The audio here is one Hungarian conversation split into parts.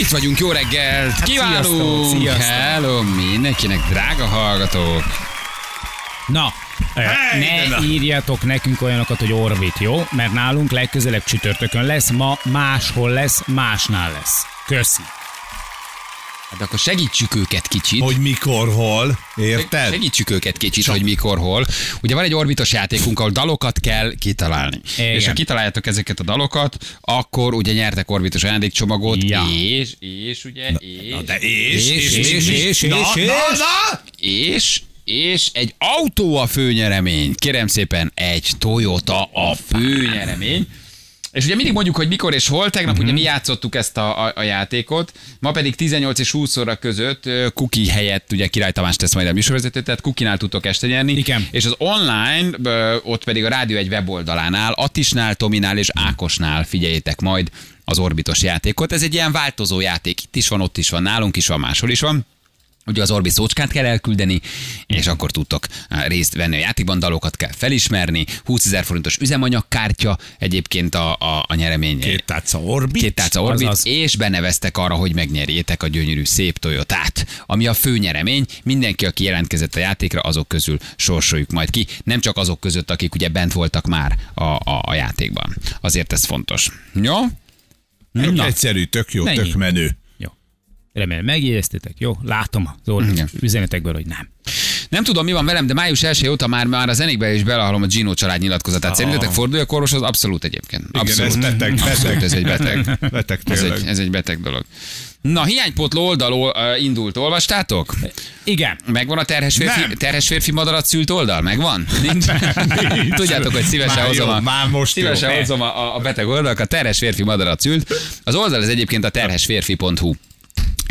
Itt vagyunk, jó reggelt! Kívánunk! sziasztok, sziasztok. Hello mindenkinek, drága hallgatók! Na, ö, ne írjatok nekünk olyanokat, hogy Orvit, jó? Mert nálunk legközelebb csütörtökön lesz, ma máshol lesz, másnál lesz. Köszi. Hát akkor segítsük őket kicsit. Hogy mikor, hol, érted? Segítsük őket kicsit, hogy mikor, hol. Ugye van egy orbitos játékunk, ahol dalokat kell kitalálni. Igen. És ha kitaláljátok ezeket a dalokat, akkor ugye nyertek orbitos ajándékcsomagot, Ja. és, és ugye, és, Na de és, És, és, és, na, és, na, és. na, és, és egy autó a főnyeremény. Kérem szépen, egy Toyota a főnyeremény. És ugye mindig mondjuk, hogy mikor és hol, tegnap uh-huh. ugye mi játszottuk ezt a, a, a játékot, ma pedig 18 és 20 óra között Kuki helyett, ugye Király Tamás tesz majd a műsorvezető, tehát Kukinál tudtok este nyerni. Igen. És az online, ott pedig a rádió egy weboldalánál, Attisnál, Tominál és Ákosnál figyeljétek majd az orbitos játékot. Ez egy ilyen változó játék, itt is van, ott is van, nálunk is van, máshol is van. Ugye az Orbi szócskát kell elküldeni, és akkor tudtok részt venni a játékban, dalokat kell felismerni, 20 ezer forintos üzemanyagkártya, egyébként a, a, a nyeremény. Két tálca Orbit. Két tálca Orbit, Azaz. és beneveztek arra, hogy megnyerjétek a gyönyörű szép Toyotát, ami a fő nyeremény. Mindenki, aki jelentkezett a játékra, azok közül sorsoljuk majd ki. Nem csak azok között, akik ugye bent voltak már a, a, a játékban. Azért ez fontos. Jó? Na. egyszerű, tök jó, Mennyi? tök menő. Jó. Remélem megjegyeztétek, jó? Látom az Igen. üzenetekből, hogy nem. Nem tudom, mi van velem, de május 1 óta már, már a zenékbe is belehallom a Gino család nyilatkozatát. Szerintetek fordulja a orvoshoz? Abszolút egyébként. Igen, Abszolút. ez beteg, Abszolút, beteg. ez egy beteg. Beteg Ez egy, ez egy beteg dolog. Na, hiánypótló oldal uh, indult, olvastátok? Igen. Megvan a terhes férfi, Nem. terhes férfi madarat szült oldal? Megvan? Nincs? Tudjátok, hogy szívesen Már hozom jó, a, már most jó. szívesen hozom a, a beteg oldalak, a terhes férfi madarat szült. Az oldal ez egyébként a terhesférfi.hu.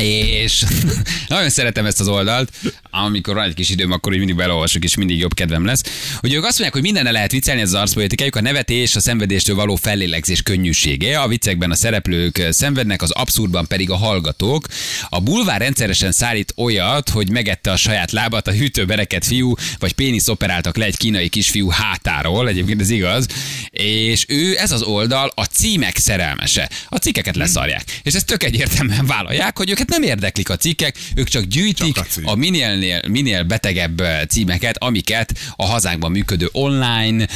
És nagyon szeretem ezt az oldalt, amikor van egy kis időm, akkor így mindig belolvasok, és mindig jobb kedvem lesz. Hogy ők azt mondják, hogy mindenne lehet viccelni, ez az arcpolitikájuk, a nevetés, a szenvedéstől való fellélegzés könnyűsége. A viccekben a szereplők szenvednek, az abszurdban pedig a hallgatók. A bulvár rendszeresen szállít olyat, hogy megette a saját lábat a hűtőbereket fiú, vagy pénisz operáltak le egy kínai kisfiú hátáról, egyébként ez igaz. És ő, ez az oldal, a címek szerelmese. A cikkeket leszarják. És ezt tök egyértelműen vállalják, hogy őket nem érdeklik a cikkek, ők csak gyűjtik Csak a a minél, minél betegebb címeket, amiket a hazánkban működő online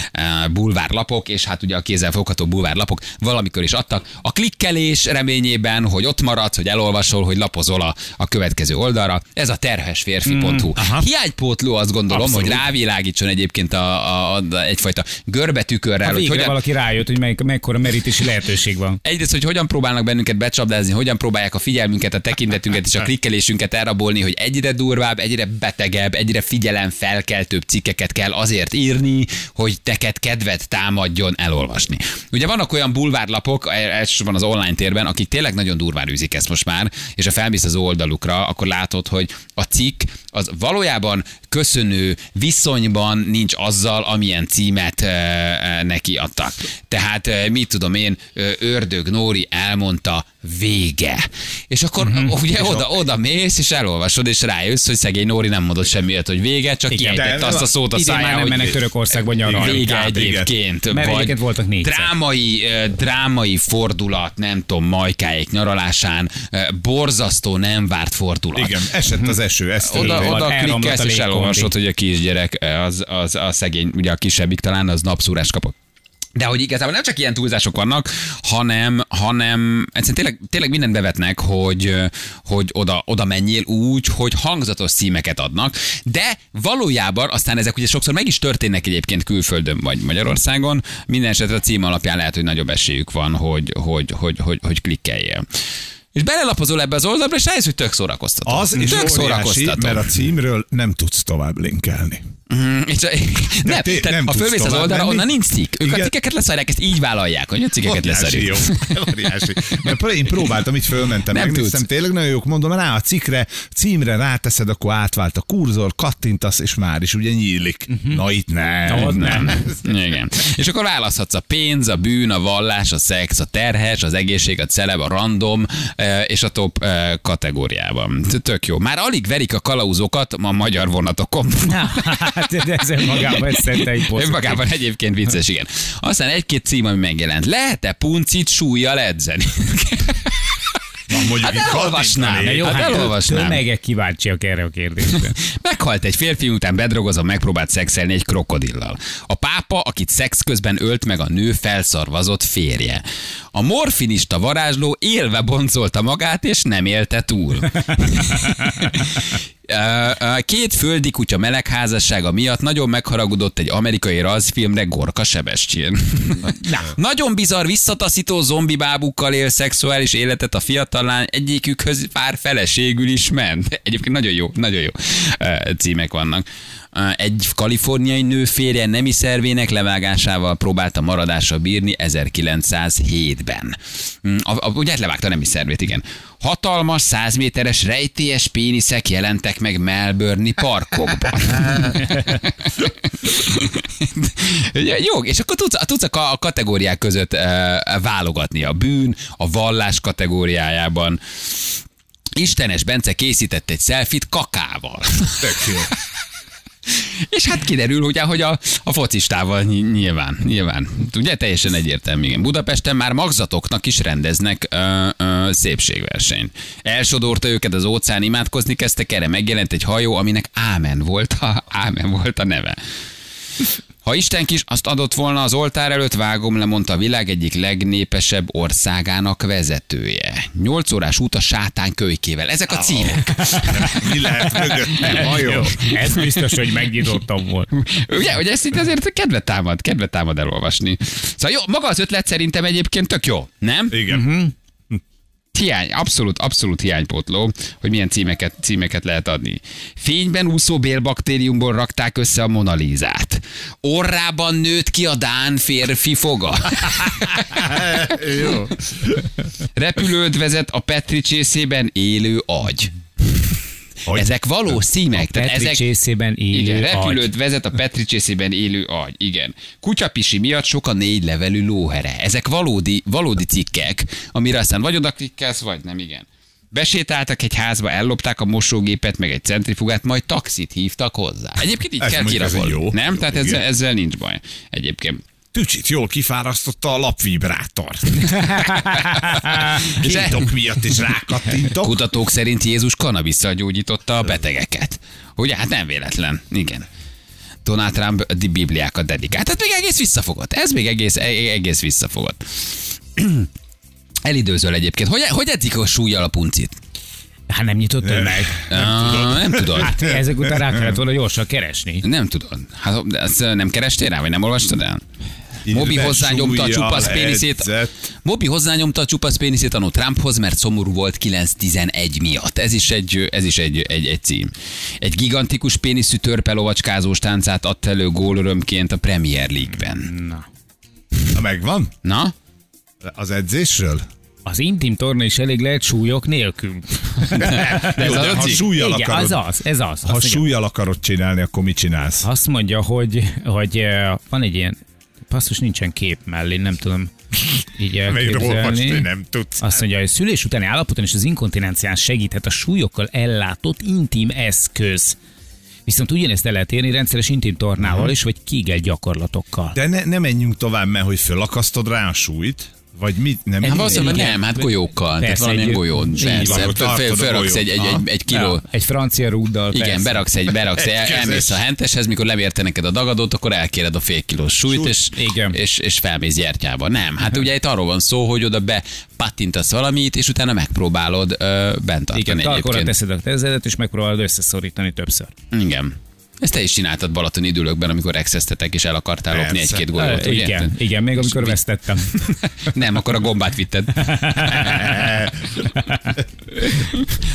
bulvárlapok, és hát ugye a kézzelfogható bulvárlapok valamikor is adtak. A klikkelés reményében, hogy ott maradsz, hogy elolvasol, hogy lapozol a, a következő oldalra. Ez a terhesférfi.hu. aha. Hiánypótló azt gondolom, Abszolút. hogy rávilágítson egyébként a, a, a, egyfajta görbetükörrel, hogy hogyan, valaki rájött, hogy melyik, mekkora merítési lehetőség van. Egyrészt, hogy hogyan próbálnak bennünket becsapdázni, hogyan próbálják a figyelmünket, a tekintetünket és a klikkelésünket elrabolni, hogy egyre durvább, egyre betegebb, egyre figyelemfelkeltőbb cikkeket kell azért írni, hogy teket kedvet támadjon elolvasni. Ugye vannak olyan bulvárlapok, elsősorban az online térben, akik tényleg nagyon durván űzik ezt most már, és ha felmész az oldalukra, akkor látod, hogy a cikk az valójában köszönő viszonyban nincs azzal, amilyen címet e, e, neki adtak. Tehát e, mit tudom én, Ördög Nóri elmondta vége. És akkor uh-huh. ugye oda, oda mész, és elolvasod, és rájössz, hogy szegény Nóri nem mondott semmiért, hogy vége, csak kiejtette azt a szót a Idén már száján, nem hogy mennek Törökországba nyaralni. vége egyébként. Mert vagy egyébként voltak négyszer. Drámai, drámai fordulat, nem tudom, majkáik nyaralásán, borzasztó nem várt fordulat. Igen, esett az eső, ezt Oda, oda klikkelsz, és légkombi. Elolvasod, hogy a kisgyerek, az, az a szegény, ugye a kisebbik talán, az napszúrás kapott. De hogy igazából nem csak ilyen túlzások vannak, hanem, hanem egyszerűen tényleg, tényleg mindent bevetnek, hogy, hogy oda, oda menjél úgy, hogy hangzatos címeket adnak, de valójában aztán ezek ugye sokszor meg is történnek egyébként külföldön vagy Magyarországon, minden esetre a cím alapján lehet, hogy nagyobb esélyük van, hogy, hogy, hogy, hogy, hogy klikkeljél. És belelapozol ebbe az oldalba, és rájössz, hogy tök szórakoztató. Az és tök szórakoztató. mert a címről nem tudsz tovább linkelni. Mm, és, nem, té- tehát nem tudsz fölmész az oldalra, menni. onnan nincs cikk. Ők a Igen. cikkeket leszarják, ezt így vállalják, hogy a cikkeket leszarjuk. jó. Óriási. Mert én próbáltam, itt fölmentem, Nem megnéztem, tudsz. tényleg nagyon jók, mondom, rá a cikkre, címre ráteszed, akkor átvált a kurzor, kattintasz, és már is ugye nyílik. Na itt nem. Ott nem. Igen. És akkor választhatsz a pénz, a bűn, a vallás, a szex, a terhes, az egészség, a celeb, a random eh, és a top eh, kategóriában. Tök jó. Már alig verik a kalauzókat a magyar vonatokon. Hát de ez önmagában ez szerintem egy pozitív. Önmagában egyébként vicces, igen. Aztán egy-két cím, ami megjelent. Lehet-e puncit súlyjal edzeni? mondjuk Hát elolvasnám. Jó, Hát hát elolvasnám. Tömegek kíváncsiak erre a kérdésre. Meghalt egy férfi, után bedrogozva megpróbált szexelni egy krokodillal. A pápa, akit szex közben ölt meg a nő felszarvazott férje. A morfinista varázsló élve boncolta magát, és nem élte túl. Két földi kutya melegházassága miatt nagyon megharagudott egy amerikai rajzfilmre Gorka Sebestyén. Nagyon bizarr, visszataszító zombi bábukkal él szexuális életet a fiatal lány, egyikükhöz pár feleségül is ment. Egyébként nagyon jó, nagyon jó címek vannak. Egy kaliforniai nő férje nemi szervének levágásával próbálta maradásra bírni 1907-ben. Mm, A, a, ugye levágta a nemi szervét, igen. Hatalmas, 100 méteres rejtélyes péniszek jelentek meg Melbourne-i parkokban. Jó, és akkor tudsz, tudsz a a kategóriák között uh, válogatni. A bűn, a vallás kategóriájában. Istenes Bence készített egy selfit kakával. Tök jó. És hát kiderül, ugye, hogy a, a focistával ny- nyilván, nyilván. Ugye teljesen egyértelmű. Igen. Budapesten már magzatoknak is rendeznek ö, ö, szépségversenyt. Elsodorta őket az óceán, imádkozni kezdtek, erre megjelent egy hajó, aminek Ámen volt a, Ámen volt a neve. Ha Isten kis azt adott volna az oltár előtt, vágom le, mondta a világ egyik legnépesebb országának vezetője. Nyolc órás út a sátán kölykével. Ezek a címek. Mi lehet mögöttem? Ez biztos, hogy megnyitottam volt. Ugye, hogy ezt itt azért kedve támad, kedve támad elolvasni. Szóval jó, maga az ötlet szerintem egyébként tök jó, nem? Igen. Uh-huh. Hiány, abszolút, abszolút hiánypótló, hogy milyen címeket, címeket lehet adni. Fényben úszó bélbaktériumból rakták össze a Monalizát. Orrában nőtt ki a Dán férfi foga. Jó. Repülőt vezet a Petri csészében élő agy. Hogy? Ezek valós címek. tehát Petri ezek, csészében élő igen, repülőt agy. vezet a Petri csészében élő agy. Igen. Kutyapisi miatt sok a négy levelű lóhere. Ezek valódi, valódi cikkek, amire aztán vagy oda klikkelsz, vagy nem, igen. Besétáltak egy házba, ellopták a mosógépet, meg egy centrifugát, majd taxit hívtak hozzá. Egyébként így Ez kell ez kirabolni. jó. Nem? Tehát ezzel, ezzel nincs baj. Egyébként. Tücsit jól kifárasztotta a lapvibrátort. Kintok miatt is rákattintok. Kutatók szerint Jézus kanabisszal gyógyította a betegeket. Ugye? Hát nem véletlen. Igen. Donald Trump a bibliákat dedikált. Tehát még egész visszafogott. Ez még egész, e- egész visszafogott. Elidőzöl egyébként. Hogy, hogy edzik a súlyjal a puncit? Hát nem nyitottad meg. Ah, nem tudod. Hát ezek után rá kellett volna gyorsan keresni. Nem tudod. Hát ezt nem kerestél rá, vagy nem olvastad el? Mobi hozzányomta a csupasz péniszét. Mobi hozzányomta a csupasz péniszét anno Trumphoz, mert szomorú volt 9-11 miatt. Ez is egy, ez is egy, egy, egy cím. Egy gigantikus péniszű törpelovacskázós táncát adta elő gólörömként a Premier League-ben. Na. Na megvan? Na? Az edzésről? Az intim torna is elég lehet súlyok nélkül. De ez Jó, de ha súlyjal Igen, akarod, az az, ez az. ha súlyjal akarod csinálni, akkor mit csinálsz? azt mondja, hogy, hogy eh, van egy ilyen, passzus nincsen kép mellé, nem tudom így elképzelni. nem tudsz. Azt mondja, hogy szülés utáni állapoton és az inkontinencián segíthet a súlyokkal ellátott intim eszköz. Viszont ugyanezt el lehet érni rendszeres intim tornával is, vagy kigel gyakorlatokkal. De ne, ne menjünk tovább, mert hogy fölakasztod rá a súlyt, vagy mit? Nem, Hát valószínűleg nem, hát golyókkal. Tehát Persze, valamilyen egy- golyón. Persze, felraksz egy, egy, egy, egy kiló. Ja, egy francia rúddal. Igen, beraksz egy, beraksz egy, elmész a henteshez, mikor lemérte neked a dagadót, akkor elkéred a fél kilós súlyt, Súly. és, Igen. és, és felmész gyertyába. Nem, hát ugye itt arról van szó, hogy oda bepattintasz valamit, és utána megpróbálod ö, bent tartani Igen, egyébként. teszed a tezedet, és megpróbálod összeszorítani többször. Igen. Ezt te is csináltad Balatoni időlökben, amikor exeztetek, és el akartál lopni egy-két ugye? igen, igen, még amikor vesztettem. Nem, akkor a gombát vitted.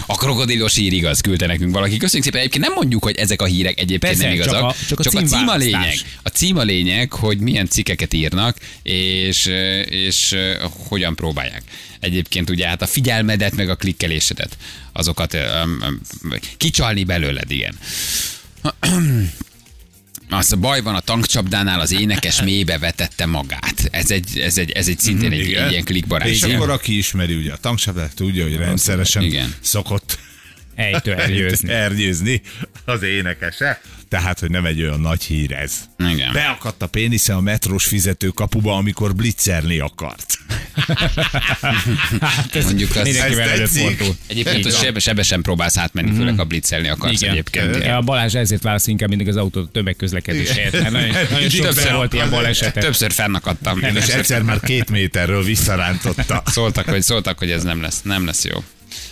A krokodillos hír igaz, küldte nekünk valaki. Köszönjük szépen. Egyébként nem mondjuk, hogy ezek a hírek egyébként Persze, nem csak igazak. a- csak a csak a cím a lényeg. A cím a lényeg, hogy milyen cikkeket írnak, és, és hogyan próbálják. Egyébként ugye hát a figyelmedet, meg a klikkelésedet, azokat um, um, kicsalni belőled, igen. Azt a baj van a tankcsapdánál, az énekes mélybe vetette magát. Ez egy, ez egy, ez egy szintén egy, egy ilyen klikbarát. És akkor aki ismeri ugye a tanksabdát, tudja, hogy rendszeresen Igen. szokott Ejtő ernyőzni az énekese. Tehát, hogy nem egy olyan nagy hír ez. Igen. Beakadt a pénisze a metrós fizetőkapuba, amikor blitzerni akart. Hát ez Mondjuk azt- mindenkivel előfordul. Egyébként hogy sebe, sebesen próbálsz átmenni, főleg ha blitzelni akarsz Igen. egyébként. Ja, a Balázs ezért válasz inkább mindig az autó tömegközlekedésért. Mert nagyon, nagyon sokszor Többször- volt ilyen baleset. Többször fennakadtam. És egyszer már két méterről visszarántotta. Szóltak, hogy, szóltak, hogy ez nem lesz, nem lesz jó.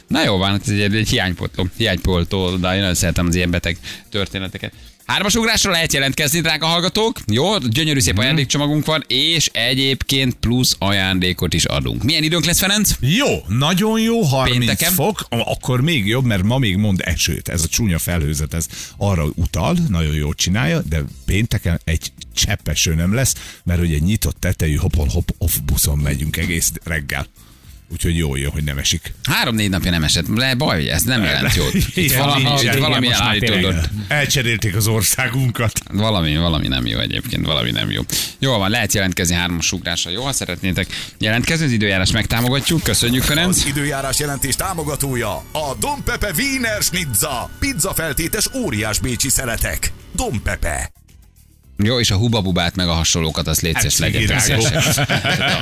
Na jó van, ez egy, egy hiánypótló, hiánypótló, de én nagyon szeretem az ilyen beteg történeteket. Hármas ugrásra lehet jelentkezni, drága hallgatók. Jó, gyönyörű szép ajándékcsomagunk van, és egyébként plusz ajándékot is adunk. Milyen időnk lesz, Ferenc? Jó, nagyon jó, 30 Pénteken? fok, akkor még jobb, mert ma még mond esőt. Ez a csúnya felhőzet, ez arra utal, nagyon jól csinálja, de pénteken egy cseppeső nem lesz, mert ugye nyitott tetejű hopon hop off buszon megyünk egész reggel. Úgyhogy jó jön, hogy nem esik. Három-négy napja nem esett, de baj, ez nem jelent jót. Itt Igen, valami, itt valami állítódott. Elcserélték az országunkat. Valami, valami nem jó egyébként, valami nem jó. Jó van, lehet jelentkezni hármas ugrásra. Jó, ha szeretnétek jelentkezni, az időjárás megtámogatjuk. Köszönjük, Ferenc. Az időjárás jelentés támogatója a Dom Pepe Wiener Schnitza. Pizza feltétes óriás bécsi szeletek. Dom Pepe. Jó, és a hubabubát meg a hasonlókat, az létszes Hát, legyen.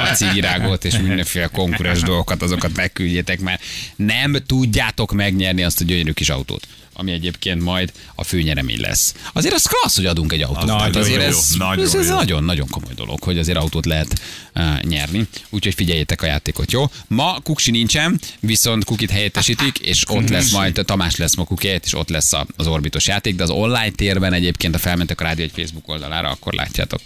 A cigirágót és mindenféle konkurens dolgokat, azokat megküldjétek, mert nem tudjátok megnyerni azt a gyönyörű kis autót ami egyébként majd a főnyeremény lesz. Azért az klassz, hogy adunk egy autót. nagyon Tehát azért jó, ez, nagyon ez, ez jó. nagyon, nagyon komoly dolog, hogy azért autót lehet uh, nyerni. Úgyhogy figyeljétek a játékot, jó? Ma Kuksi nincsen, viszont Kukit helyettesítik, és ott lesz majd, Tamás lesz ma Kuki és ott lesz a- az orbitos játék, de az online térben egyébként, ha felmentek a rádió egy Facebook oldalára, akkor látjátok.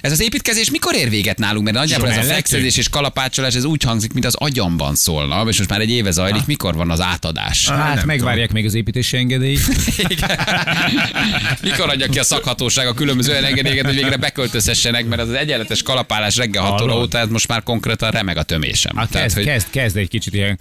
Ez az építkezés mikor ér véget nálunk? Mert nagyjából ez a flexezés és kalapácsolás, ez úgy hangzik, mint az agyamban szólna, és most már egy éve zajlik, mikor van az átadás? Hát nem megvárják még az építési engedélyt. Mikor adja ki a szakhatóság a különböző engedélyeket, hogy végre beköltözhessenek, mert az egyenletes kalapálás reggel 6 óra Hallod? után most már konkrétan remeg a tömésem. Hát kezd, hogy, kezd, kezd egy kicsit ilyen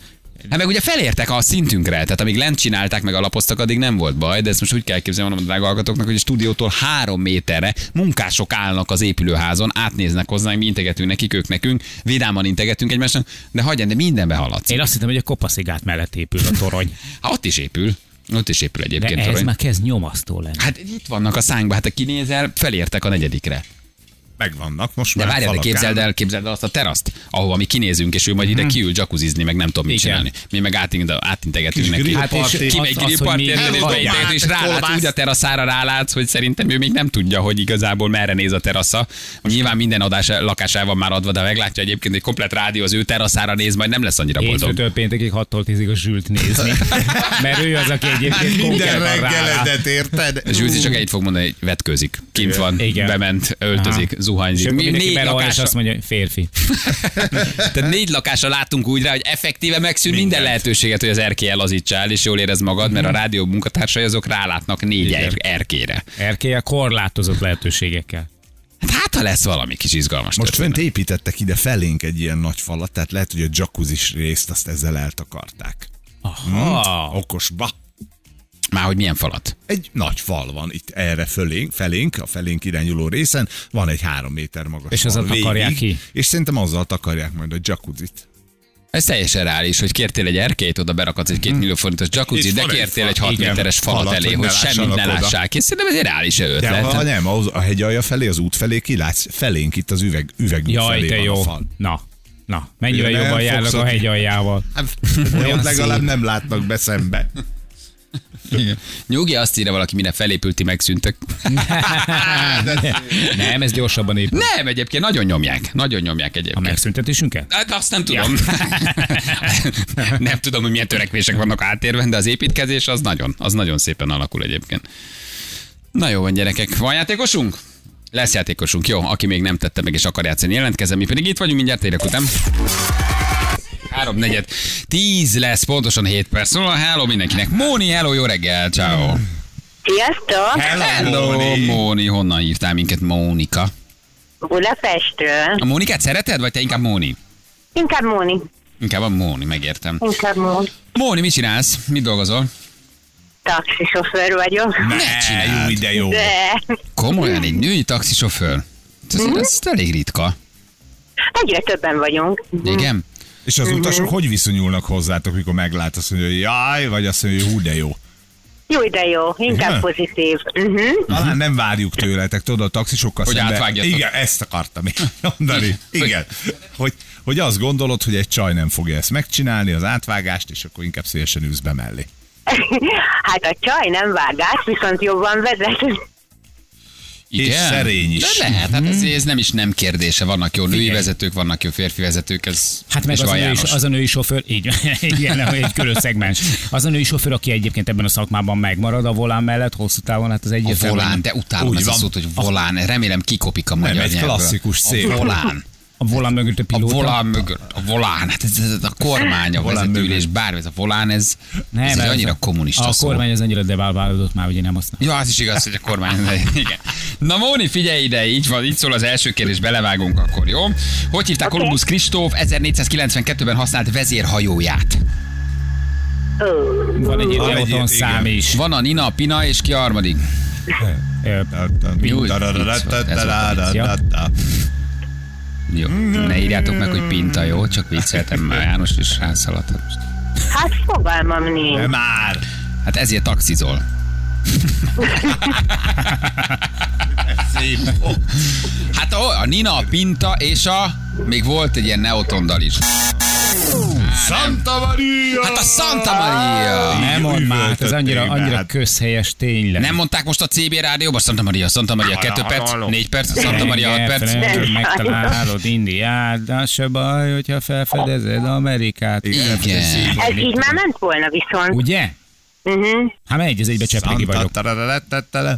hát meg ugye felértek a szintünkre, tehát amíg lent csinálták, meg alapoztak, addig nem volt baj, de ezt most úgy kell képzelni, mondom a drága hallgatóknak, hogy a stúdiótól három méterre munkások állnak az épülőházon, átnéznek hozzánk, mi integetünk nekik, ők nekünk, vidáman integetünk egymásnak, de hagyján, de mindenbe haladsz. Én azt hittem, hogy a kopaszigát mellett épül a torony. Hát ott is épül. Ott is épül De egyébként. ez torony. már kezd nyomasztó lenni. Hát itt vannak a szánkba, hát ha kinézel, felértek a negyedikre. Megvannak most De már. várjál, de képzeld el, képzeld el azt a teraszt, ahova mi kinézünk, és ő majd ide kiül jacuzzizni, meg nem tudom mit Mhm. Igen. csinálni. Mi meg átint, átintegetünk Kis neki. Hát és kimegy grillparti, és egy rálátsz úgy a teraszára rálátsz, hogy szerintem ő még nem tudja, hogy igazából merre néz a terasza. Nyilván minden adás lakásában már adva, de meglátja egyébként, hogy komplet rádió az ő teraszára néz, majd nem lesz annyira boldog. Hétfőtől péntekig 6-tól 10-ig a zsült nézni. Mert ő az, aki egyébként Minden reggeledet érted? Zsülci csak egy fog mondani, hogy vetkőzik. Kint van, bement, öltözik, zuhanyzik. Mi négy és lakásra, azt mondja, hogy férfi. Tehát négy lakásra látunk úgy rá, hogy effektíve megszűn minden Mindent. lehetőséget, hogy az erkély elazítsál, és jól érezd magad, mert a rádió munkatársai azok rálátnak négy er- erkére. Erkély a korlátozott lehetőségekkel. Hát, hát ha lesz valami kis izgalmas Most történet. fent építettek ide felénk egy ilyen nagy falat, tehát lehet, hogy a jacuzzi részt azt ezzel eltakarták. Aha. Okosba. Már hogy milyen falat? Egy nagy fal van itt erre fölénk, felénk, a felénk irányuló részen, van egy három méter magas És azzal takarják ki? És szerintem azzal takarják majd a jacuzzit. Ez teljesen reális, hogy kértél egy erkélyt, oda berakadsz egy két millió forintos jacuzzi, És de kértél egy fal. 6 Igen. méteres falat Falat, elé, hogy semmit ne lássál ki. Szerintem ez egy reális De ötlet. ha nem, a hegyalja felé, az út felé kilátsz, felénk itt az üveg, üveg Jaj, felé te van jó. a fal. Na, na, mennyivel jobban járnak a ott- hegyaljával. Hát, de legalább nem látnak be szembe. Nyugi azt írja valaki, mire felépülti, megszűntek. Nem, ez gyorsabban épül. Nem, egyébként nagyon nyomják. Nagyon nyomják A egyébként. megszüntetésünket? Hát azt nem tudom. nem tudom, hogy milyen törekvések vannak átérven, de az építkezés az nagyon, az nagyon szépen alakul egyébként. Na jó van, gyerekek. Van játékosunk? Lesz játékosunk, jó. Aki még nem tette meg és akar játszani, jelentkezem. Mi pedig itt vagyunk mindjárt érek után. Három negyed. Tíz lesz, pontosan 7 perc. Szóval hello mindenkinek. Móni, hello, jó reggel, ciao. Sziasztok! Hello, Móni. Móni. Honnan hívtál minket? Mónika. Budapestről. A Mónikát szereted, vagy te inkább Móni? Inkább Móni. Inkább a Móni, megértem. Inkább Móni. Móni, mit csinálsz? Mit dolgozol? Taxisofőr vagyok. Ne csinálj. Jó, ide jó. De Komolyan, egy női taxisofőr? Ez, ez elég ritka. egyre többen vagyunk. Igen? És az utasok hogy viszonyulnak hozzátok, mikor meglát azt mondja, hogy jaj, vagy azt mondja, hogy hú, de jó. Jó, de jó, inkább Igen? pozitív. Uh-huh. Talán nem várjuk tőletek, tudod, a taxisokkal Hogy szemben- átvágjatok. Igen, ezt akartam én mondani. Igen. Hogy, hogy azt gondolod, hogy egy csaj nem fogja ezt megcsinálni, az átvágást, és akkor inkább szélesen ülsz be mellé. Hát a csaj nem vágás, viszont jobban vezet. És szerény is. De lehet, hát ez, ez nem is nem kérdése. Vannak jó női vezetők, vannak jó férfi vezetők, ez Hát meg az a, női, az a női sofőr, így, igen, egy külön szegmens. Az a női sofőr, aki egyébként ebben a szakmában megmarad a volán mellett hosszú távon, hát az A egyértelmű. volán, de utálom Úgy ezt a van. szót, hogy volán. Remélem kikopik a magyar egy nyelvből. klasszikus szép. A volán. A volán mögött a A pilóta. volán mögött, a volán, hát ez, ez a kormány, a volán vezetőülés, bármi, ez a volán, ez, Nem, ez egy ez annyira a- kommunista A szó. kormány az annyira devalválódott már, ugye nem használ. Ja, az is igaz, hogy a kormány. Igen. Na Móni, figyelj ide, így van, így szól az első kérdés, belevágunk akkor, jó? Hogy hívták Oké. Kolumbusz Kristóf 1492-ben használt vezérhajóját? Van egy ilyen szám is. Van a Nina, a Pina, és ki a harmadik? Jó, ez a Jó, ne írjátok meg, hogy Pinta, jó? Csak vicceltem, már János is rászaladt. hát fogalmam nincs. Már! Hát ezért taxizol. Szép. Hát a, a Nina, a Pinta és a... Még volt egy ilyen neotondal is. Santa Maria! Hát a Santa Maria! Nem mond már, ez annyira, annyira közhelyes tényleg. Nem mondták most a CB rádióban Santa Maria, Santa Maria, kettő perc, négy perc, Santa Maria, hat Igen, perc. Ferenc, Nem. Megtalálod Indiát, de az se baj, hogyha felfedezed Amerikát. Igen. Ez így már ment volna viszont. Ugye? Uh-huh. Hát megy, ez egybe cseplegi vagyok.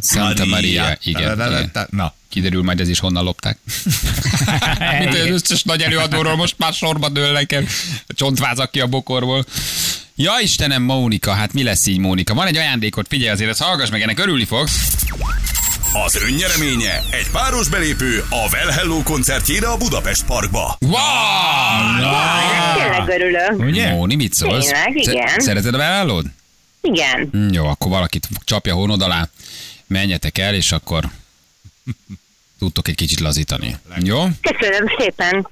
Santa, Maria, igen, igen. Na, Kiderül majd ez is honnan lopták. Mint az összes nagy előadóról most már sorba dől nekem. Csontvázak ki a bokorból. Ja Istenem, Mónika, hát mi lesz így, Mónika? Van egy ajándékot, figyelj azért, ezt hallgass meg, ennek örülni fogsz. Az önnyereménye egy páros belépő a Well Hello koncertjére a Budapest Parkba. Wow! Hát tényleg örülök. Ugye? Móni, mit szólsz? Tényleg, igen. Szereted a beállód? Igen. Hm, Jó, akkor valakit csapja hónod alá, menjetek el, és akkor tudtok egy kicsit lazítani. Jó? Köszönöm szépen.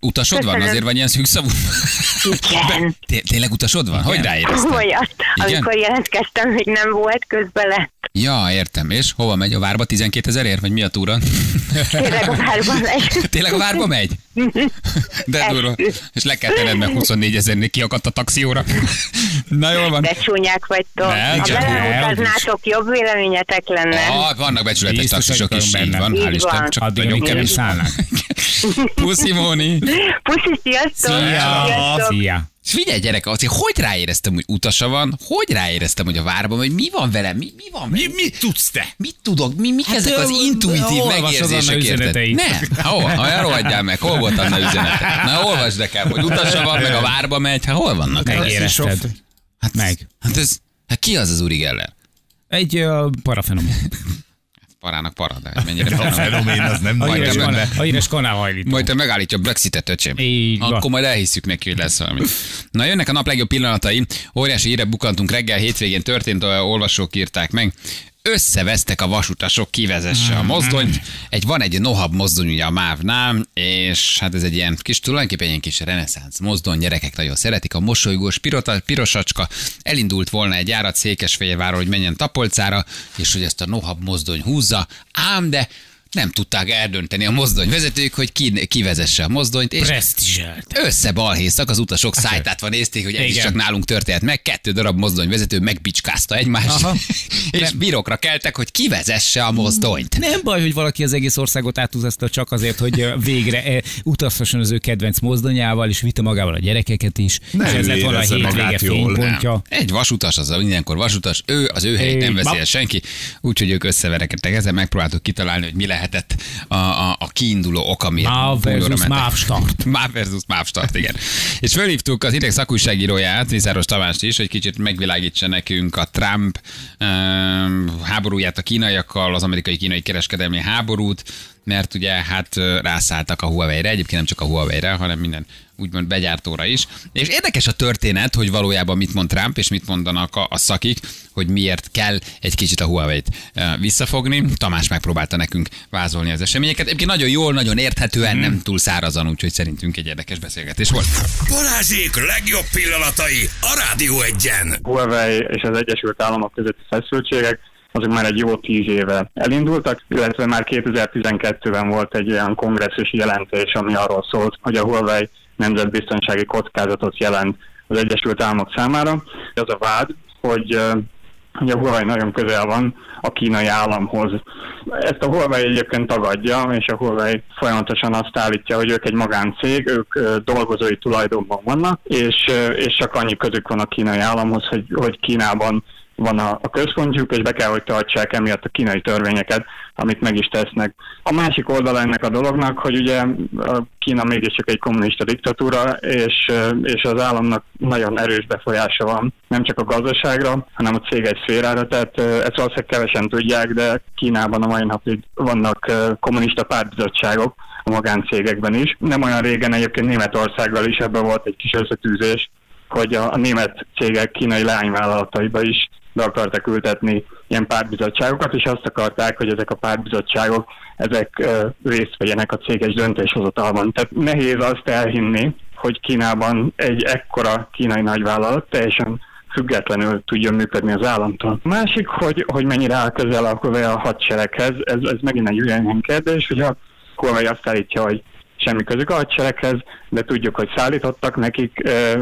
Utasod van? Azért vagy ilyen szűkszavú? Igen. Té- Tényleg utasod van? Hogy ráéreztél? Olyat. Igen? Amikor jelentkeztem, hogy nem volt, közben lett. Ja, értem. És hova megy? A várba 12 ezerért? Vagy mi a túra? Tényleg a várban megy. Tényleg a várba megy? De durva. És le kell tenned, mert 24 ezernél kiakadt a taxióra. Na jól van. De csúnyák vagytok. Nem, Ha beleutaznátok, jobb véleményetek lenne. Ah, vannak becsületes taxisok is, benne. így van, hál' Isten. Csak Addig, nagyon amíg nem kevés. Puszi, Móni. Puszi, sziasztok! Szia! Sziasztok! Szia! És figyelj gyerek, azért hogy ráéreztem, hogy utasa van, hogy ráéreztem, hogy a várban, hogy mi van velem, mi, mi van mi, velem? mit tudsz te? Mit tudok? Mi, mik hát ezek az intuitív megérzések, érted? Nem, hol? Ha rohadjál meg, hol volt Anna üzenete? Na, olvasd nekem, hogy utasa van, meg a várba megy, hát hol vannak ezek? Megérezted. Hát Meg. Hát ez, hát ki az az Uri Geller? Egy uh, parafenom. Parának para, de hogy mennyire A fenom. fenomén az nem kanál- a híres kanálhajlító. Majd te megállítja a Brexitet, öcsém. Így van. Akkor majd elhisszük neki, hogy lesz valami. Na jönnek a nap legjobb pillanatai. Óriási híre bukantunk reggel, hétvégén történt, olvasók írták meg. Összevesztek a vasutasok, kivezesse a mozdonyt. Egy, van egy nohab mozdony ugye a MÁV-nál, és hát ez egy ilyen kis, tulajdonképpen egy kis reneszánsz mozdony, gyerekek nagyon szeretik. A mosolygós pirota, pirosacska elindult volna egy járat Székesfehérvárról, hogy menjen Tapolcára, és hogy ezt a nohab mozdony húzza, ám de nem tudták eldönteni a mozdony vezetők, hogy ki, ki vezesse a mozdonyt, és Presztizselt. összebalhéztak, az utasok szájtátva nézték, hogy ez is csak nálunk történt meg, kettő darab mozdonyvezető megbicskázta egymást, Aha. és bírokra keltek, hogy kivezesse a mozdonyt. Nem baj, hogy valaki az egész országot átutazta csak azért, hogy végre utazhasson az ő kedvenc mozdonyával, és vitte magával a gyerekeket is. Ne és ez lett volna a hétvége fénypontja. Egy vasutas, az mindenkor vasutas, ő az ő helyét nem el senki, úgyhogy ők összeverekedtek. Ezzel megpróbáltuk kitalálni, hogy mi lehetett a, a, a kiinduló ok, amiért MÁV versus. MÁV start. MÁV versus MÁV start, igen. És fölhívtuk az ideg szakújságíróját, Mészáros Tamást is, hogy kicsit megvilágítsa nekünk a Trump um, háborúját a kínaiakkal, az amerikai-kínai kereskedelmi háborút, mert ugye hát rászálltak a Huawei-re, egyébként nem csak a Huawei-re, hanem minden úgymond begyártóra is. És érdekes a történet, hogy valójában mit mond Trump, és mit mondanak a, a szakik, hogy miért kell egy kicsit a Huawei-t visszafogni. Tamás megpróbálta nekünk vázolni az eseményeket. Egyébként nagyon jól, nagyon érthetően, nem túl szárazan, úgyhogy szerintünk egy érdekes beszélgetés volt. Balázsék legjobb pillanatai a Rádió egyen. Huawei és az Egyesült Államok közötti feszültségek azok már egy jó tíz éve elindultak, illetve már 2012-ben volt egy olyan kongresszus jelentés, ami arról szólt, hogy a Huawei nemzetbiztonsági kockázatot jelent az Egyesült Államok számára. Az a vád, hogy, hogy a Huawei nagyon közel van a kínai államhoz. Ezt a Huawei egyébként tagadja, és a Huawei folyamatosan azt állítja, hogy ők egy magáncég, ők dolgozói tulajdonban vannak, és, és csak annyi közük van a kínai államhoz, hogy, hogy Kínában van a, a központjuk, és be kell, hogy tartsák emiatt a kínai törvényeket, amit meg is tesznek. A másik oldala ennek a dolognak, hogy ugye a Kína mégiscsak egy kommunista diktatúra, és, és az államnak nagyon erős befolyása van, nem csak a gazdaságra, hanem a céges szférára, tehát ezt valószínűleg kevesen tudják, de Kínában a mai napig vannak kommunista pártbizottságok, a magáncégekben is. Nem olyan régen egyébként Németországgal is ebben volt egy kis összetűzés, hogy a, a német cégek kínai leányvállalataiba is be akartak ültetni ilyen pártbizottságokat, és azt akarták, hogy ezek a pártbizottságok ezek részt vegyenek a céges döntéshozatalban. Tehát nehéz azt elhinni, hogy Kínában egy ekkora kínai nagyvállalat teljesen függetlenül tudjon működni az államtól. Másik, hogy, hogy mennyire áll közel a Huawei a hadsereghez, ez, ez megint egy olyan kérdés, hogy a Huawei azt állítja, hogy semmi közük a hadsereghez, de tudjuk, hogy szállítottak nekik,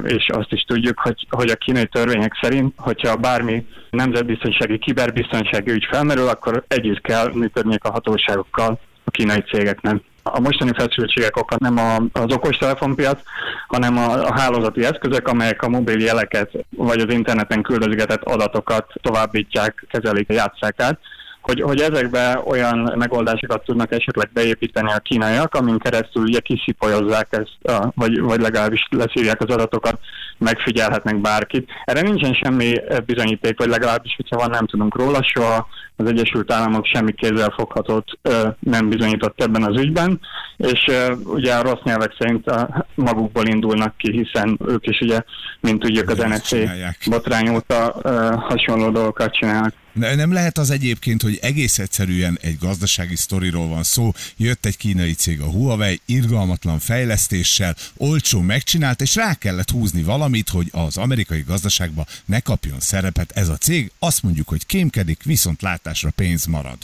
és azt is tudjuk, hogy, hogy a kínai törvények szerint, hogyha bármi nemzetbiztonsági, kiberbiztonsági ügy felmerül, akkor együtt kell működniük a hatóságokkal a kínai cégeknek. A mostani feszültségek oka nem az okostelefonpiac, hanem a, a hálózati eszközök, amelyek a mobil jeleket vagy az interneten küldözgetett adatokat továbbítják, kezelik, játsszák át hogy, hogy ezekbe olyan megoldásokat tudnak esetleg beépíteni a kínaiak, amin keresztül ugye kiszipolyozzák ezt, a, vagy, vagy legalábbis leszívják az adatokat, megfigyelhetnek bárkit. Erre nincsen semmi eh, bizonyíték, vagy legalábbis, hogyha van, nem tudunk róla, soha az Egyesült Államok semmi kézzelfoghatót ö, nem bizonyított ebben az ügyben, és ö, ugye a rossz nyelvek szerint a, magukból indulnak ki, hiszen ők is ugye, mint tudjuk, az NSZ botrány óta hasonló dolgokat csinálnak. Ne- Nem lehet az egyébként, hogy egész egyszerűen egy gazdasági sztoriról van szó. Jött egy kínai cég, a Huawei, irgalmatlan fejlesztéssel, olcsó megcsinált, és rá kellett húzni valamit, hogy az amerikai gazdaságba ne kapjon szerepet ez a cég. Azt mondjuk, hogy kémkedik, viszont látásra pénz marad.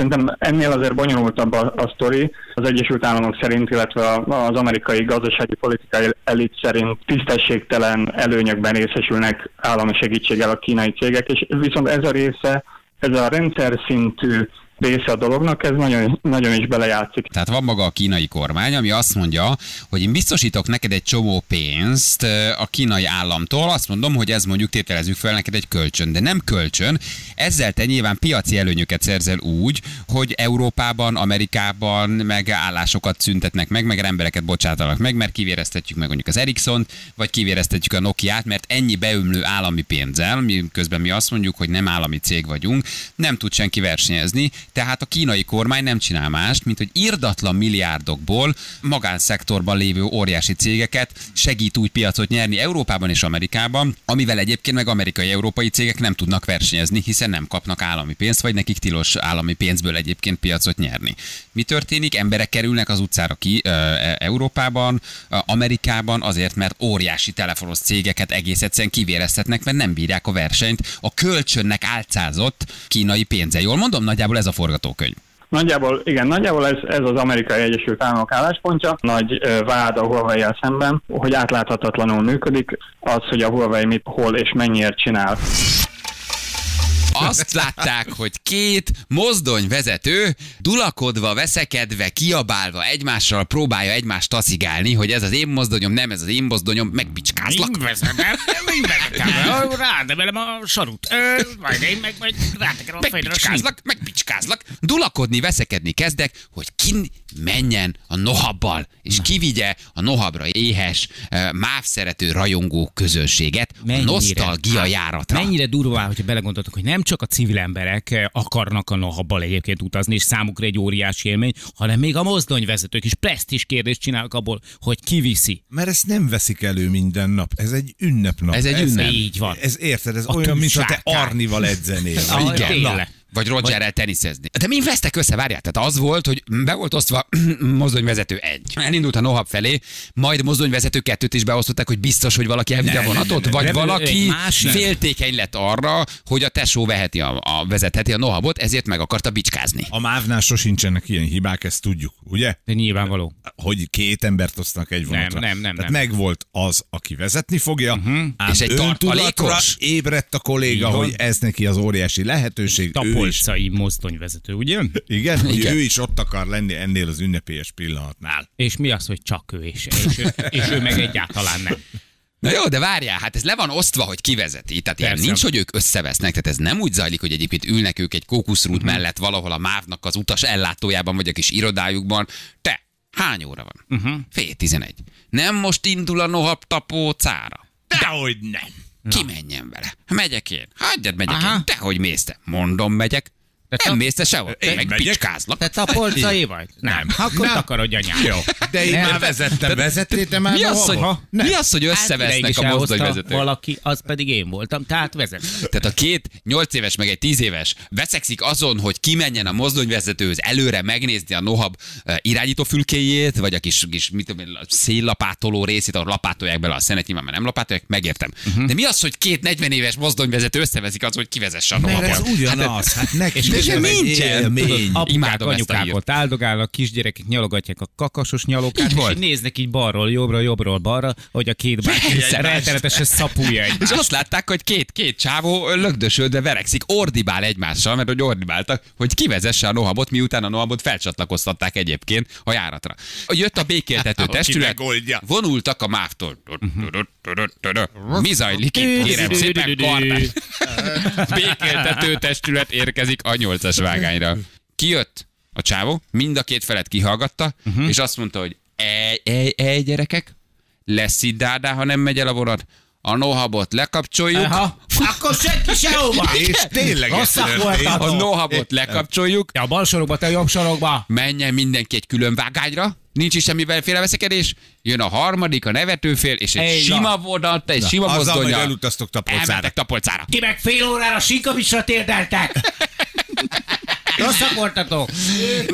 Szerintem ennél azért bonyolultabb a, a sztori. Az Egyesült Államok szerint, illetve az amerikai gazdasági politikai elit szerint tisztességtelen előnyökben részesülnek állami segítséggel a kínai cégek, és viszont ez a része, ez a rendszer szintű része a dolognak, ez nagyon, nagyon is belejátszik. Tehát van maga a kínai kormány, ami azt mondja, hogy én biztosítok neked egy csomó pénzt ö, a kínai államtól, azt mondom, hogy ez mondjuk tételezzük fel neked egy kölcsön, de nem kölcsön, ezzel te nyilván piaci előnyöket szerzel úgy, hogy Európában, Amerikában meg állásokat szüntetnek meg, meg embereket bocsátanak meg, mert kivéreztetjük meg mondjuk az ericsson vagy kivéreztetjük a Nokiát, mert ennyi beömlő állami pénzzel, mi közben mi azt mondjuk, hogy nem állami cég vagyunk, nem tud senki versenyezni, tehát a kínai kormány nem csinál mást, mint hogy irdatlan milliárdokból magánszektorban lévő óriási cégeket segít úgy piacot nyerni Európában és Amerikában, amivel egyébként meg amerikai-európai cégek nem tudnak versenyezni, hiszen nem kapnak állami pénzt, vagy nekik tilos állami pénzből egyébként piacot nyerni. Mi történik? Emberek kerülnek az utcára ki e- Európában, Amerikában azért, mert óriási telefonos cégeket egész egyszerűen kivéreztetnek, mert nem bírják a versenyt a kölcsönnek álcázott kínai pénze. Jól mondom, nagyjából ez a forgatókönyv. Nagyjából, igen, nagyjából ez, ez az amerikai Egyesült Államok álláspontja, nagy vád a huawei szemben, hogy átláthatatlanul működik, az, hogy a Huawei mit, hol és mennyiért csinál. Azt látták, hogy két mozdonyvezető dulakodva, veszekedve, kiabálva egymással próbálja egymást taszigálni, hogy ez az én mozdonyom, nem ez az én mozdonyom, megbicskázlak. Mind vezet el, mind vezet el. Rádemelem a sarut. Ö, Majd én meg majd rátekerem a fejedre a megbicskázlak. bicskázlak, dulakodni, veszekedni kezdek, hogy ki menjen a nohabbal, és kivigye a nohabra éhes, máv szerető rajongó közönséget a Mennyire? nosztalgia járatra. Mennyire durvá, hogyha belegondoltok, hogy nem csak a civil emberek eh, akarnak a nohabbal egyébként utazni, és számukra egy óriási élmény, hanem még a mozdonyvezetők is presztis kérdést csinálnak abból, hogy ki viszi. Mert ezt nem veszik elő minden nap. Ez egy ünnepnap. Ez egy ünnep. Így van. Ez érted, ez A olyan, mintha te. Arnival edzenél. Ah, Igen. tényleg. Vagy Rogerrel teniszezni. De mi vesztek össze, várjál? Tehát az volt, hogy be volt osztva mozdonyvezető egy. Elindult a Nohab felé, majd mozdonyvezető kettőt is beosztották, hogy biztos, hogy valaki elvigye a Nem, nem, vonatot, nem, vagy nem. valaki másik. féltékeny lett arra, hogy a tesó veheti a, a vezetheti a Nohabot, ezért meg akarta bicskázni. A mávnál sosincsenek ilyen hibák, ezt tudjuk, ugye? De nyilvánvaló. Hogy két embert osztanak egy vonatra. nem, nem, Tehát nem. megvolt az, aki vezetni fogja, uh-huh. ám És egy tartalékos? ébredt a kolléga, hogy ez neki az óriási lehetőség. Ő is, Tapolcai mozdonyvezető, ugye? igen, Igen. hogy ő is ott akar lenni ennél az ünnepélyes pillanatnál. És mi az, hogy csak ő, és, és, ő, és ő meg egyáltalán nem. Na jó, de várjál, hát ez le van osztva, hogy kivezeti. Tehát ilyen Persze. nincs, hogy ők összevesznek, tehát ez nem úgy zajlik, hogy egyébként ülnek ők egy kókuszrút uh-huh. mellett valahol a mávnak az utas ellátójában, vagy a kis irodájukban. Te, hány óra van? Uh-huh. Fél tizenegy. Nem most indul a nohab tapócára. Dehogy nem. Ki menjen vele? Megyek én. Hagyjad, megyek Aha. én. Te, hogy mész te? Mondom, megyek. De nem te- mész te sehol. Én Meg megyek. picskázlak. Te tapolcai vagy? Nem. Akkor Nem. takarodj anyám. Jó, de én Nem. már vezettem. Vezettél te már Mi az, hogy, mi az, hogy Hát összevesznek is a mozdonyvezetők? Valaki, az pedig én voltam, tehát vezet. Tehát a két 8 éves meg egy 10 éves veszekszik azon, hogy kimenjen a mozdonyvezetőhöz előre megnézni a nohab eh, irányítófülkéjét, vagy a kis, kis mit tudom, én, a széllapátoló részét, ahol lapátolják bele a szenet, nyilván már nem lapátolják, megértem. Uh-huh. De mi az, hogy két 40 éves mozdonyvezető összeveszik az, hogy kivezesse a nohabot? ez ugyanaz. Hát neki És nincsen. élmény. Apukák, anyukák ott áldogálnak, kisgyerekek nyalogatják a kakasos nyalókát, Így és így néznek így balról, jobbra, jobbról, balra, hogy a két bácsi rettenetesen szapulja És egymást. azt látták, hogy két, két csávó lögdösödve verekszik, ordibál egymással, mert hogy ordibáltak, hogy kivezesse a nohabot, miután a nohabot felcsatlakoztatták egyébként a járatra. Jött a békéltető testület, vonultak a mávtól. Mi zajlik itt? Kérem szépen, kartás. Békéltető testület érkezik a nyolcas vágányra. Kijött a csávó, mind a két felet kihallgatta, és azt mondta, hogy ej, ej, ej, gyerekek, lesz itt dádá, ha nem megy el a vonat. A nohabot lekapcsoljuk, Aha, akkor senki sehova. És tényleg Rosszak a nohabot lekapcsoljuk, Ja, a bal sorokba, te a jobb sorokba. menjen mindenki egy külön vágányra, nincs is semmivel félreveszekedés, jön a harmadik, a nevetőfél, és egy Így sima vonat, egy sima Azzal majd mozdonya. elutaztok Tapolcára. Elmentek Tapolcára. Ti meg fél órára Sinkavicsra térdeltek. Rosszak voltatok.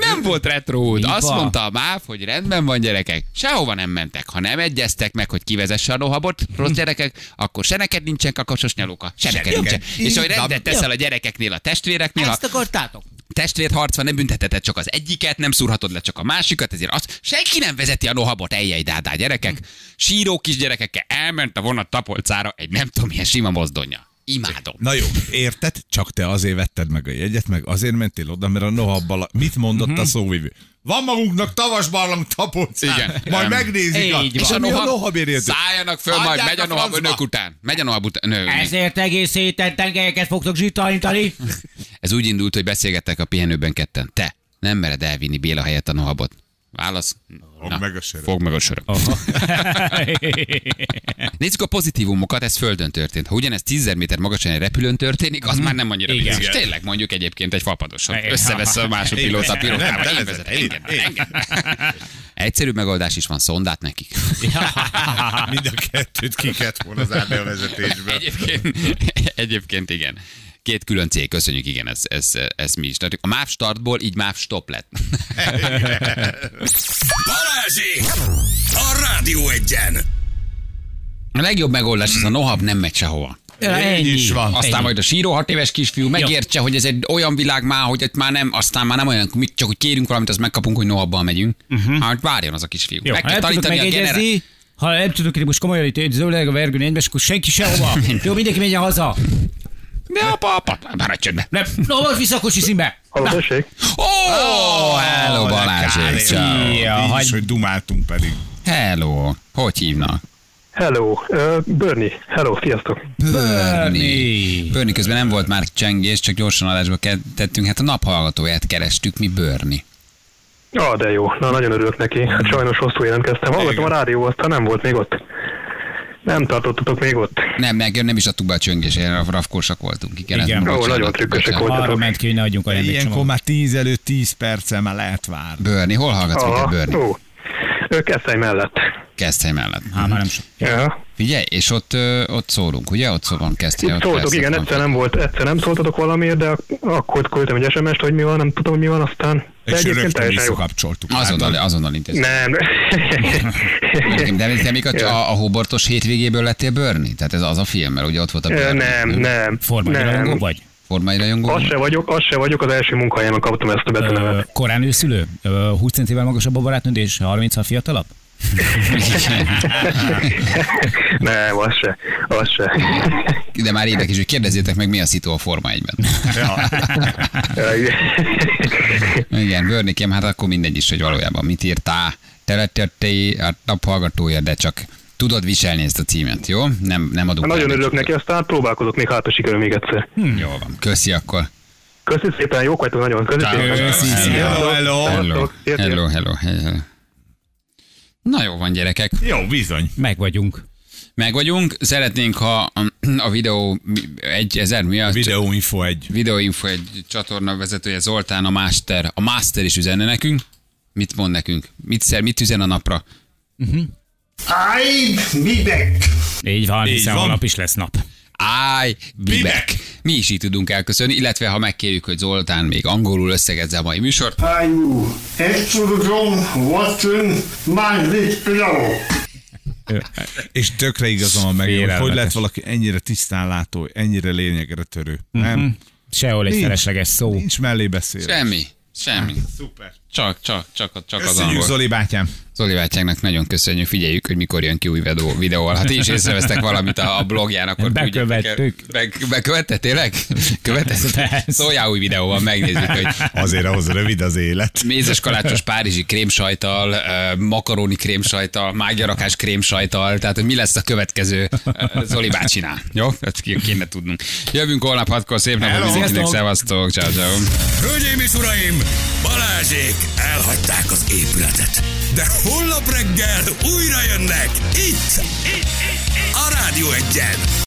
Nem volt retro út. Mi Azt mondta a MÁV, hogy rendben van gyerekek, sehova nem mentek. Ha nem egyeztek meg, hogy kivezesse a nohabot, rossz gyerekek, akkor se neked nincsen kakasos nyalóka, se neked nincsen. És hogy rendet teszel a gyerekeknél, a testvéreknél, Ezt akartátok? testvérharc van, nem büntetheted csak az egyiket, nem szúrhatod le csak a másikat, ezért azt senki nem vezeti a nohabot, eljej dádá gyerekek. Síró kis gyerekekkel elment a vonat tapolcára egy nem tudom milyen sima mozdonya. Imádom. Na jó, érted? Csak te azért vetted meg a jegyet, meg azért mentél oda, mert a nohabbal, mit mondott a szóvivő? Van magunknak tavas barlang tapolcán. Igen. Majd megnézik. Így a, és a nohab érjét. Szálljanak föl, majd megy a a nohab francba. önök után. Megy a nohab után. Nő, Ezért egész héten tengelyeket fogtok zsítalintani. Ez úgy indult, hogy beszélgettek a pihenőben ketten. Te nem mered elvinni Béla helyett a nohabot. Válasz? Fogd meg a söröt. Fogd meg a söröt. Nézzük a pozitívumokat, ez földön történt. Ha ugyanez 10 méter magasan egy repülőn történik, az már nem annyira Igen. biztos. Tényleg mondjuk egyébként egy fapadoson. Összevesz a másik pilóta a pilótával. nem Én vezet, vezetek. én- Engem, én. engem. Egyszerű megoldás is van, szondát nekik. Mind a kettőt kiket volna az árni a vezetésből. Egyébként, egyébként igen. Két külön cég, köszönjük, igen, ez, ez, ez mi is. Tehát a MÁV startból így MÁV stop lett. Balázsi! A Rádió egyen! A legjobb megoldás az a nohab nem megy sehova. Ennyi. is van. Aztán Ennyi. majd a síró hat éves kisfiú megértse, hogy ez egy olyan világ már, hogy itt már nem, aztán már nem olyan, mit csak hogy kérünk valamit, azt megkapunk, hogy nohabbal megyünk. Uh-huh. Hát várjon az a kisfiú. Jó, Meg kell tanítani a generá... ha nem tudok itt most komolyan itt zöldleg a vergőn egyben, akkor senki sehova. Jó, mindenki menjen haza. De apa, apa, maradj csöndbe. Nem, no, most vissza a kocsi színbe. Halló, tessék? Ó, oh, hello Balázsék. Szia, Így hagyj- is, hogy dumáltunk pedig. Hello. Hogy hívnak? Hello, uh, Bernie. Hello, sziasztok. Börni. Börni közben nem volt már csengés, csak gyorsan adásba tettünk. Hát a naphallgatóját kerestük mi Börni. Ah, de jó. Na, nagyon örülök neki. Hát sajnos hosszú jelentkeztem. Hallgattam a rádió, aztán nem volt még ott. Nem tartottatok még ott. Nem, meg nem is adtuk be a csöngés, ilyen rafkósak voltunk. Igen, Igen. Ó, nagyon trükkösek voltatok. Arra ment ki, hogy ne adjunk Ilyenkor ajándékcsomagot. már 10 előtt 10 perccel már lehet várni. Börni, hol hallgatsz minket, Börni? ó. Ő Keszthely mellett. Keszthely mellett. Hát már nem sok. Ja. Figyelj, és ott, ott szólunk, ugye? Ott szól van Keszthely. Itt szóltok, igen, egyszer nem volt, egyszer nem szóltatok valamiért, de ak- akkor küldtem egy SMS-t, hogy mi van, nem tudom, hogy mi van, aztán. De És egyébként rögtön teljesen jó. visszakapcsoltuk. Azonnal, azonnal intézünk. Nem. De te még a, a, a Hobortos hétvégéből lettél Börni? Tehát ez az a film, mert ugye ott volt a Börni. nem, nem. Formai nem. vagy? Formai rajongó? Az se vagyok, az se vagyok, az első munkahelyemen kaptam ezt a Ö, betűnevet. korán őszülő? Ö, 20 centivel magasabb a barátnőd és 30 fiatalabb? Nem, az se, az se. De már érdekes, hogy kérdezzétek meg, mi a szitu a Forma 1-ben. Igen, Börnikém, hát akkor mindegy is, hogy valójában mit írtál. Te lettél a naphallgatója, de csak tudod viselni ezt a címet, jó? Nem, nem adunk Nagyon el örülök neki, aztán próbálkozok még hát a sikerül még egyszer. sokat. Jó van, köszi akkor. Köszi szépen, jók vagytok nagyon. Köszi szépen. Hello, hello. Hello, hello, hello. Na jó van, gyerekek. Jó, bizony. Meg vagyunk. Meg vagyunk. Szeretnénk, ha a, videó egy ezer, mi a Videóinfo egy. videóinfo egy csatorna vezetője Zoltán, a Master, a Master is üzenne nekünk. Mit mond nekünk? Mit, szer, mit üzen a napra? I'll be back. Így van, Így hiszen van. holnap is lesz nap. Áj, bibek! Mi is így tudunk elköszönni, illetve ha megkérjük, hogy Zoltán még angolul összegezze a mai műsort. Are Entschuldigung, Watson, mein Lichtblau. És tökre igazam van meg, hogy hogy lehet valaki ennyire tisztánlátó, ennyire lényegre törő. Nem? Sehol egy Nincs. felesleges szó. Nincs mellé beszél. Semmi, semmi. Szuper. Csak, csak, csak, csak az angol. Zoli bátyám. Zoli bátyánknak nagyon köszönjük, figyeljük, hogy mikor jön ki új videó, videóval. Ha ti is észrevesztek valamit a, a blogján, akkor Bekövettük. Be, bekövetted tényleg? Persze. Szóljál új videóval, megnézzük, hogy Azért ahhoz rövid az élet. mézes kalácsos párizsi krémsajtal, ö, makaróni krémsajtal, mágyarakás krémsajtal, tehát hogy mi lesz a következő Zoli bácsinál. Jó? Ezt ki- kéne tudnunk. Jövünk holnap hatkor, szép napot mindenkinek, Sziasztok! szevasztok, ciao, ciao. Hölgyeim és uraim, Balázsék elhagyták az épületet. De holnap reggel újra jönnek itt, itt, itt, itt a Rádió egyen.